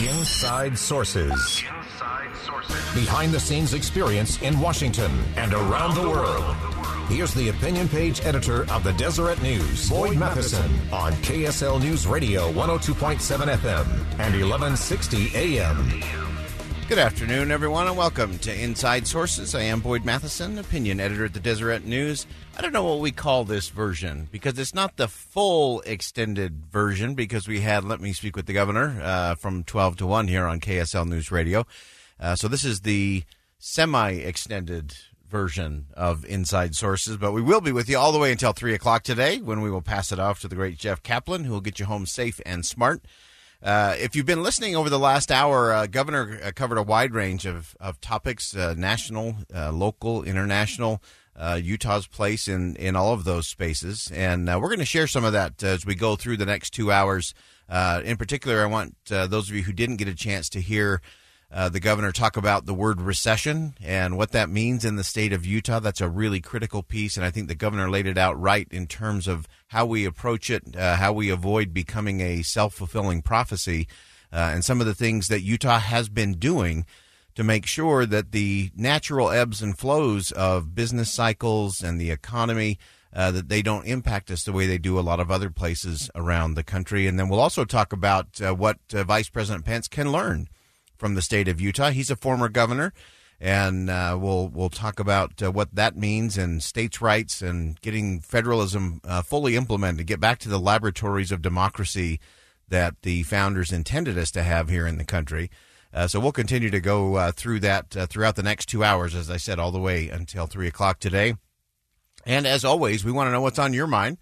Inside Sources. Behind the scenes experience in Washington and around the world. Here's the opinion page editor of the Deseret News, Boyd Matheson, on KSL News Radio 102.7 FM and 1160 AM. Good afternoon, everyone, and welcome to Inside Sources. I am Boyd Matheson, opinion editor at the Deseret News. I don't know what we call this version because it's not the full extended version because we had Let Me Speak with the Governor uh, from 12 to 1 here on KSL News Radio. Uh, so this is the semi extended version of Inside Sources, but we will be with you all the way until 3 o'clock today when we will pass it off to the great Jeff Kaplan, who will get you home safe and smart. Uh, if you've been listening over the last hour, uh, Governor uh, covered a wide range of, of topics uh, national, uh, local, international, Utah's place in, in all of those spaces. And we're going to share some of that as we go through the next two hours. in particular, I want those of you who didn't get a chance to hear uh, the governor talk about the word recession and what that means in the state of Utah. That's a really critical piece, and I think the governor laid it out right in terms of how we approach it, uh, how we avoid becoming a self fulfilling prophecy, uh, and some of the things that Utah has been doing to make sure that the natural ebbs and flows of business cycles and the economy. Uh, that they don't impact us the way they do a lot of other places around the country. And then we'll also talk about uh, what uh, Vice President Pence can learn from the state of Utah. He's a former governor, and uh, we'll we'll talk about uh, what that means and states' rights and getting federalism uh, fully implemented. Get back to the laboratories of democracy that the founders intended us to have here in the country. Uh, so we'll continue to go uh, through that uh, throughout the next two hours, as I said, all the way until three o'clock today. And as always, we want to know what's on your mind.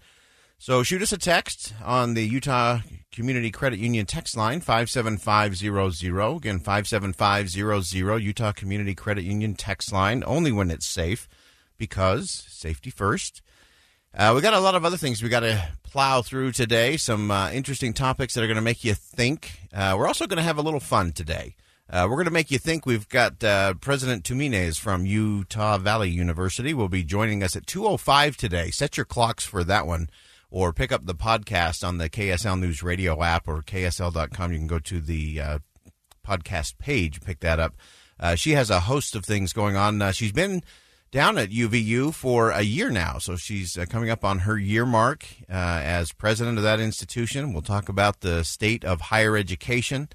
So shoot us a text on the Utah Community Credit Union text line 57500. Again, 57500 Utah Community Credit Union text line, only when it's safe because safety first. Uh, we got a lot of other things we got to plow through today. Some uh, interesting topics that are going to make you think. Uh, we're also going to have a little fun today. Uh, we're going to make you think. We've got uh, President Tuminez from Utah Valley University will be joining us at 2:05 today. Set your clocks for that one or pick up the podcast on the KSL News Radio app or KSL.com. You can go to the uh, podcast page, pick that up. Uh, she has a host of things going on. Uh, she's been down at UVU for a year now, so she's uh, coming up on her year mark uh, as president of that institution. We'll talk about the state of higher education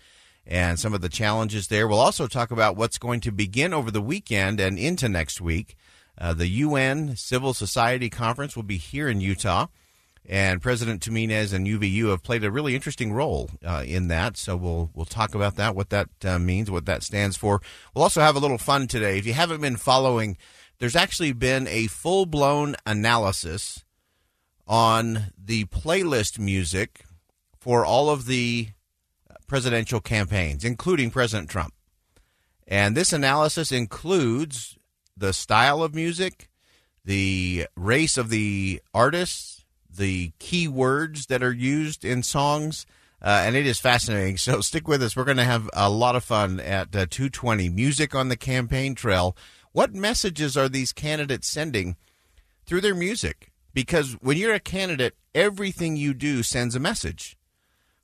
and some of the challenges there. We'll also talk about what's going to begin over the weekend and into next week. Uh, the UN Civil Society Conference will be here in Utah. And President Tuminez and UVU have played a really interesting role uh, in that. So we'll we'll talk about that, what that uh, means, what that stands for. We'll also have a little fun today. If you haven't been following, there's actually been a full blown analysis on the playlist music for all of the presidential campaigns, including President Trump. And this analysis includes the style of music, the race of the artists the key words that are used in songs. Uh, and it is fascinating. So stick with us. We're going to have a lot of fun at uh, 220. Music on the campaign trail. What messages are these candidates sending through their music? Because when you're a candidate, everything you do sends a message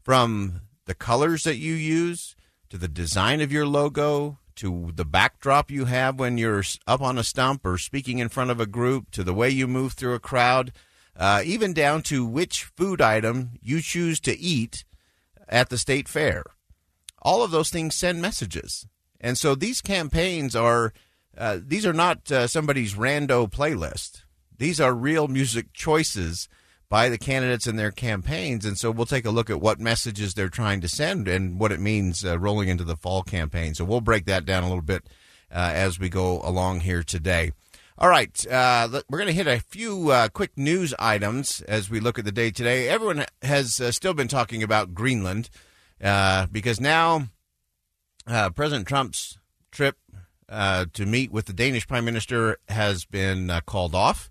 from the colors that you use to the design of your logo to the backdrop you have when you're up on a stump or speaking in front of a group to the way you move through a crowd uh, even down to which food item you choose to eat at the state fair. All of those things send messages. And so these campaigns are uh, these are not uh, somebody's rando playlist. These are real music choices by the candidates in their campaigns. And so we'll take a look at what messages they're trying to send and what it means uh, rolling into the fall campaign. So we'll break that down a little bit uh, as we go along here today. All right, uh, we're going to hit a few uh, quick news items as we look at the day today. Everyone has uh, still been talking about Greenland uh, because now uh, President Trump's trip uh, to meet with the Danish Prime Minister has been called off,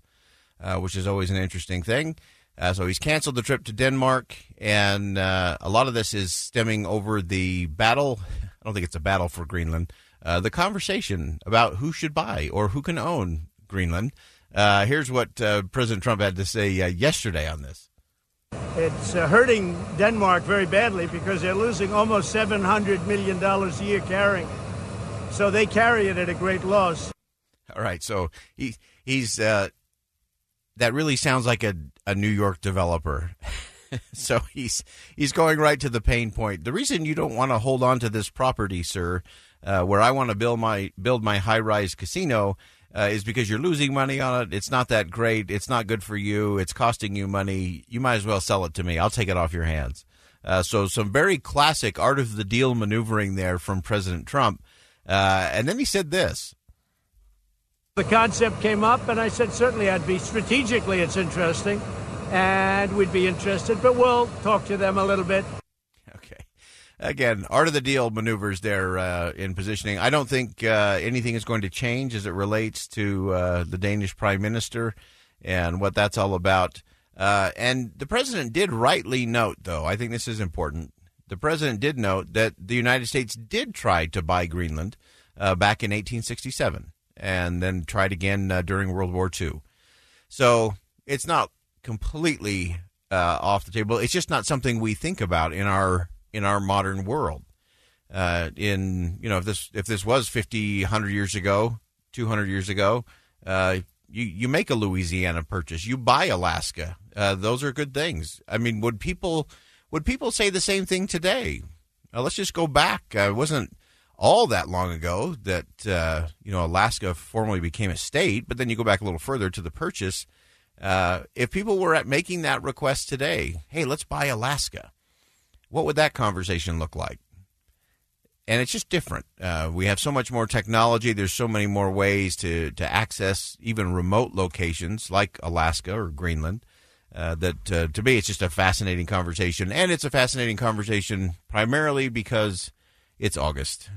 which is always an interesting thing. So he's canceled the trip to Denmark, and a lot of this is stemming over the battle. I don't think it's a battle for Greenland. the conversation about who should buy or who can own Greenland. here's what President Trump had to say yesterday on this. It's uh, hurting Denmark very badly because they're losing almost $700 million a year carrying. So they carry it at a great loss. All right. So he, he's, uh, that really sounds like a, a New York developer. so he's he's going right to the pain point. The reason you don't want to hold on to this property, sir, uh, where I want to build my build my high rise casino, uh, is because you're losing money on it. It's not that great. It's not good for you. It's costing you money. You might as well sell it to me. I'll take it off your hands. Uh, so some very classic art of the deal maneuvering there from President Trump. Uh, and then he said this. The concept came up, and I said certainly I'd be strategically it's interesting, and we'd be interested, but we'll talk to them a little bit again, art of the deal maneuvers there uh, in positioning. I don't think uh, anything is going to change as it relates to uh, the Danish prime minister and what that's all about. Uh, and the president did rightly note, though, I think this is important. The president did note that the United States did try to buy Greenland uh, back in 1867 and then tried again uh, during World War II. So it's not completely off the table. It's just not something we think about in our in our modern world. Uh, in you know if this if this was 50 100 years ago 200 years ago uh, you you make a louisiana purchase. You buy alaska. Uh, those are good things. I mean would people would people say the same thing today? Uh, let's just go back. Uh, it wasn't all that long ago that uh, you know alaska formally became a state but then you go back a little further to the purchase. If people were making that request today hey let's buy alaska what would that conversation look like? And it's just different. Uh, we have so much more technology. There's so many more ways to, to access even remote locations like Alaska or Greenland. Uh, that uh, to me, it's just a fascinating conversation. And it's a fascinating conversation primarily because it's August.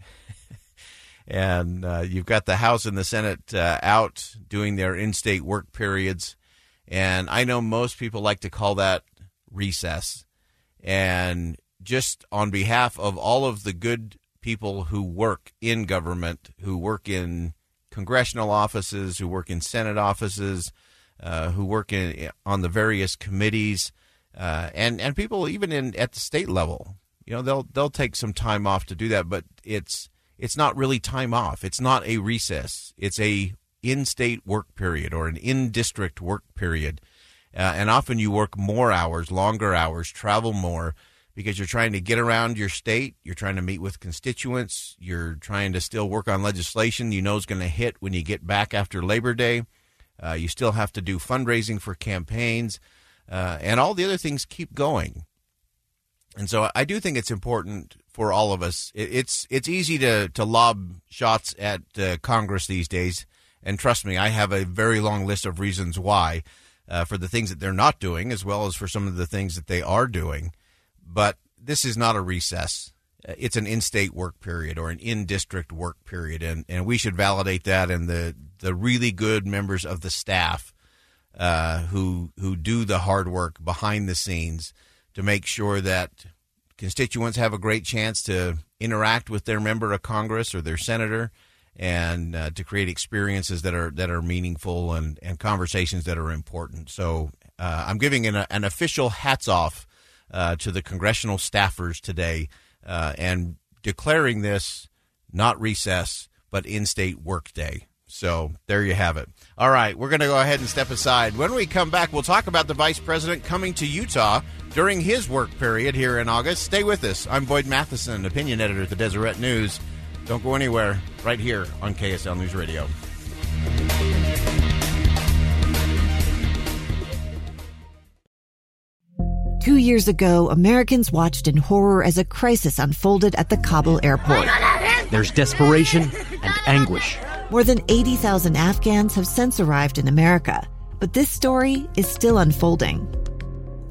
and uh, you've got the House and the Senate uh, out doing their in state work periods. And I know most people like to call that recess. And just on behalf of all of the good people who work in government, who work in congressional offices, who work in Senate offices, uh, who work in on the various committees, uh, and and people even in at the state level, you know, they'll they'll take some time off to do that, but it's it's not really time off. It's not a recess. It's a in-state work period or an in-district work period uh, and often you work more hours, longer hours, travel more because you're trying to get around your state. You're trying to meet with constituents. You're trying to still work on legislation you know is going to hit when you get back after Labor Day. Uh, you still have to do fundraising for campaigns, uh, and all the other things keep going. And so I do think it's important for all of us. It's it's easy to to lob shots at uh, Congress these days, and trust me, I have a very long list of reasons why uh, for the things that they're not doing, as well as for some of the things that they are doing. But this is not a recess. Uh, it's an in-state work period or an in-district work period, and, and we should validate that. And the the really good members of the staff uh, who who do the hard work behind the scenes to make sure that constituents have a great chance to interact with their member of Congress or their senator and uh, to create experiences that are that are meaningful and, and conversations that are important. So uh, I'm giving an, an official hats off uh, to the congressional staffers today uh, and declaring this not recess but in-state workday. So there you have it. All right, we're going to go ahead and step aside. When we come back, we'll talk about the vice president coming to Utah during his work period here in August. Stay with us. I'm Boyd Matheson, opinion editor at the Deseret News. Don't go anywhere, right here on KSL News Radio. Two years ago, Americans watched in horror as a crisis unfolded at the Kabul airport. There's desperation and anguish. More than 80,000 Afghans have since arrived in America, but this story is still unfolding.